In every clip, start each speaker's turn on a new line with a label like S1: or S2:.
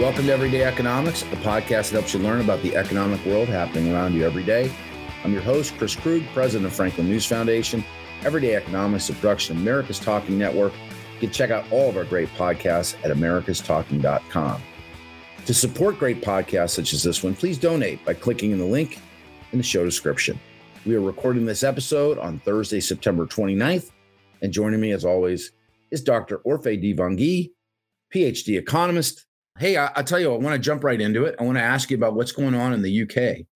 S1: Welcome to Everyday Economics, the podcast that helps you learn about the economic world happening around you every day. I'm your host, Chris Krug, president of Franklin News Foundation. Everyday Economics, a production of America's Talking Network. You can check out all of our great podcasts at americastalking.com. To support great podcasts such as this one, please donate by clicking in the link in the show description. We are recording this episode on Thursday, September 29th, and joining me as always is Dr. Orphe Divounguy, PhD economist. Hey, I, will tell you, I want to jump right into it. I want to ask you about what's going on in the UK.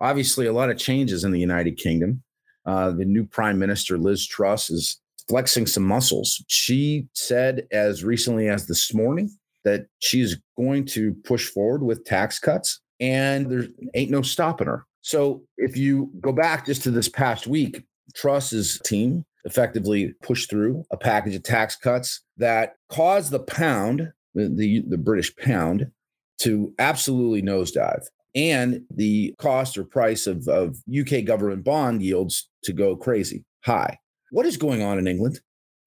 S1: Obviously, a lot of changes in the United Kingdom. Uh, the new Prime Minister, Liz Truss, is flexing some muscles. She said as recently as this morning that she's going to push forward with tax cuts, and there ain't no stopping her. So if you go back just to this past week, Truss's team effectively pushed through a package of tax cuts that caused the pound, the, the, the British pound, to absolutely nosedive and the cost or price of, of UK government bond yields to go crazy high. What is going on in England?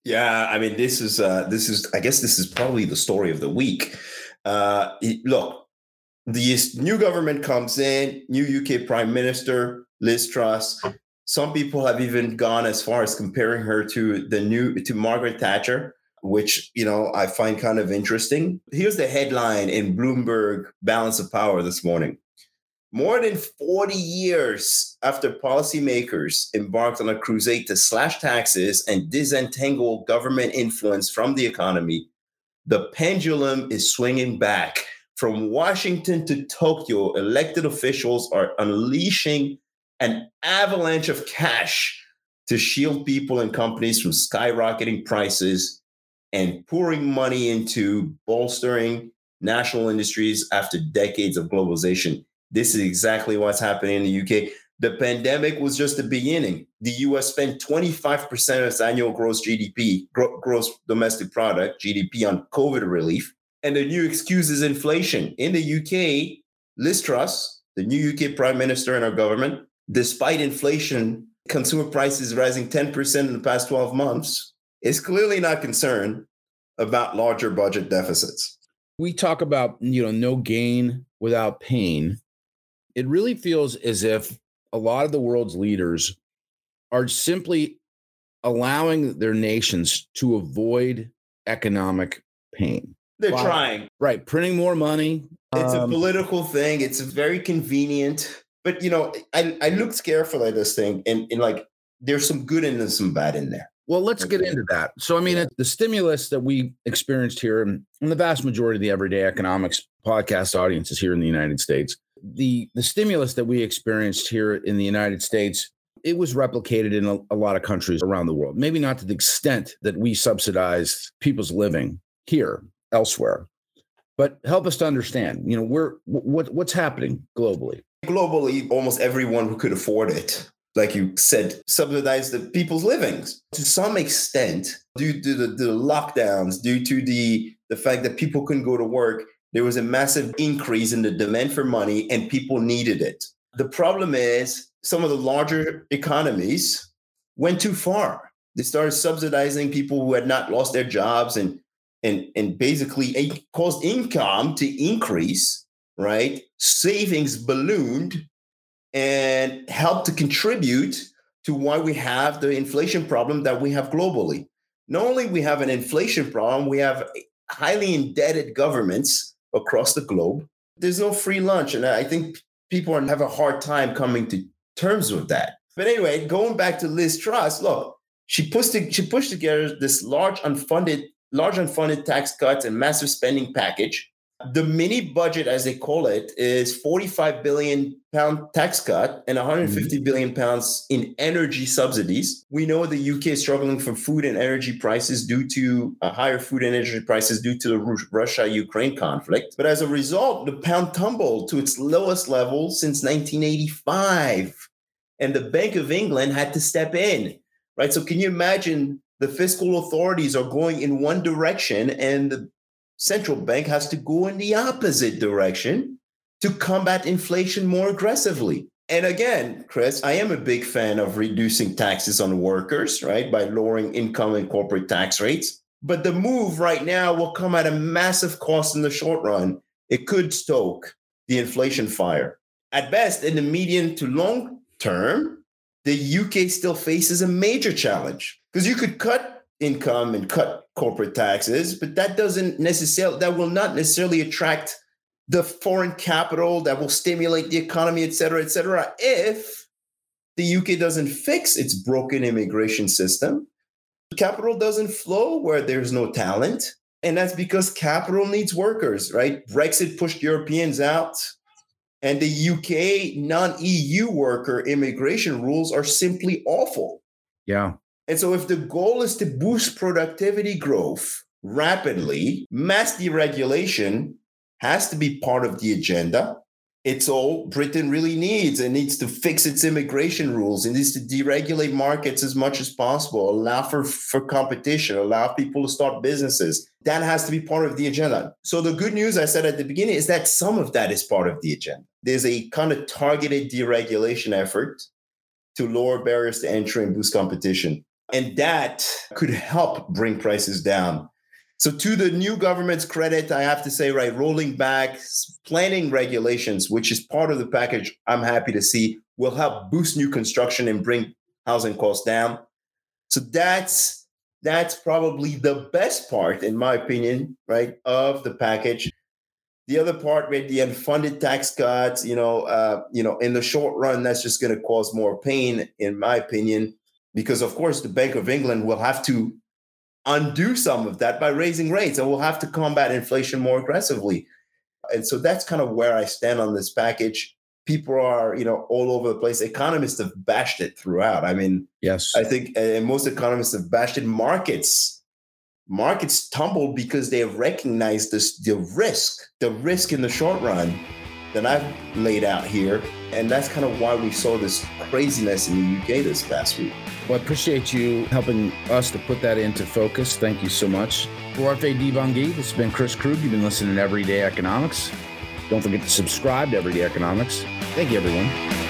S2: Yeah, I mean, this is uh, this is I guess this is probably the story of the week. Uh, look, the new government comes in, new UK Prime Minister Liz Truss. Some people have even gone as far as comparing her to the new to Margaret Thatcher, which you know I find kind of interesting. Here's the headline in Bloomberg Balance of Power this morning. More than 40 years after policymakers embarked on a crusade to slash taxes and disentangle government influence from the economy, the pendulum is swinging back from Washington to Tokyo, elected officials are unleashing an avalanche of cash to shield people and companies from skyrocketing prices and pouring money into bolstering national industries after decades of globalization. This is exactly what's happening in the UK. The pandemic was just the beginning. The US spent 25% of its annual gross GDP, gross domestic product, GDP, on COVID relief. And the new excuse is inflation. In the UK, Liz Truss, the new UK prime minister and our government, despite inflation, consumer prices rising 10% in the past 12 months, is clearly not concerned about larger budget deficits.
S1: We talk about, you know, no gain without pain. It really feels as if a lot of the world's leaders are simply allowing their nations to avoid economic pain.
S2: They're wow. trying.
S1: Right. Printing more money.
S2: It's um, a political thing. It's very convenient. But you know, I, I looked carefully at this thing and, and like there's some good and some bad in there.
S1: Well, let's get into that. So, I mean, yeah. the stimulus that we experienced here, and the vast majority of the everyday economics podcast audience is here in the United States. The the stimulus that we experienced here in the United States, it was replicated in a, a lot of countries around the world. Maybe not to the extent that we subsidized people's living here elsewhere. But help us to understand, you know, where what what's happening globally.
S2: Globally, almost everyone who could afford it, like you said, subsidize the people's livings to some extent due to the, the lockdowns, due to the the fact that people couldn't go to work. There was a massive increase in the demand for money, and people needed it. The problem is some of the larger economies went too far. They started subsidizing people who had not lost their jobs and and, and basically caused income to increase, right? Savings ballooned and help to contribute to why we have the inflation problem that we have globally. Not only we have an inflation problem, we have highly indebted governments across the globe. There's no free lunch, and I think people have a hard time coming to terms with that. But anyway, going back to Liz Truss, look, she pushed she pushed together this large unfunded large unfunded tax cuts and massive spending package. The mini budget, as they call it, is 45 billion pound tax cut and 150 mm-hmm. billion pounds in energy subsidies. We know the UK is struggling for food and energy prices due to uh, higher food and energy prices due to the Russia-Ukraine conflict. But as a result, the pound tumbled to its lowest level since 1985, and the Bank of England had to step in. Right. So can you imagine the fiscal authorities are going in one direction and the central bank has to go in the opposite direction to combat inflation more aggressively. And again, Chris, I am a big fan of reducing taxes on workers, right, by lowering income and corporate tax rates. But the move right now will come at a massive cost in the short run. it could stoke the inflation fire. At best, in the medium to long term, the UK still faces a major challenge because you could cut income and cut corporate taxes, but that doesn't necessarily that will not necessarily attract the foreign capital that will stimulate the economy, et cetera, et cetera, if the UK doesn't fix its broken immigration system. Capital doesn't flow where there's no talent. And that's because capital needs workers, right? Brexit pushed Europeans out. And the UK non EU worker immigration rules are simply awful.
S1: Yeah.
S2: And so, if the goal is to boost productivity growth rapidly, mass deregulation has to be part of the agenda. It's all Britain really needs. It needs to fix its immigration rules. It needs to deregulate markets as much as possible, allow for, for competition, allow people to start businesses. That has to be part of the agenda. So, the good news I said at the beginning is that some of that is part of the agenda. There's a kind of targeted deregulation effort to lower barriers to entry and boost competition. And that could help bring prices down. So, to the new government's credit, I have to say, right, rolling back planning regulations, which is part of the package I'm happy to see, will help boost new construction and bring housing costs down. So, that's that's probably the best part, in my opinion, right, of the package. The other part, with the unfunded tax cuts, you know, uh, you know, in the short run, that's just going to cause more pain, in my opinion because of course the Bank of England will have to undo some of that by raising rates and we'll have to combat inflation more aggressively. And so that's kind of where I stand on this package. People are, you know, all over the place. Economists have bashed it throughout. I mean,
S1: yes,
S2: I think and most economists have bashed it. Markets, markets tumbled because they have recognized this the risk, the risk in the short run that I've laid out here. And that's kind of why we saw this craziness in the UK this past week.
S1: Well, I appreciate you helping us to put that into focus. Thank you so much. For Orphe Divounguy, this has been Chris Krug. You've been listening to Everyday Economics. Don't forget to subscribe to Everyday Economics. Thank you, everyone.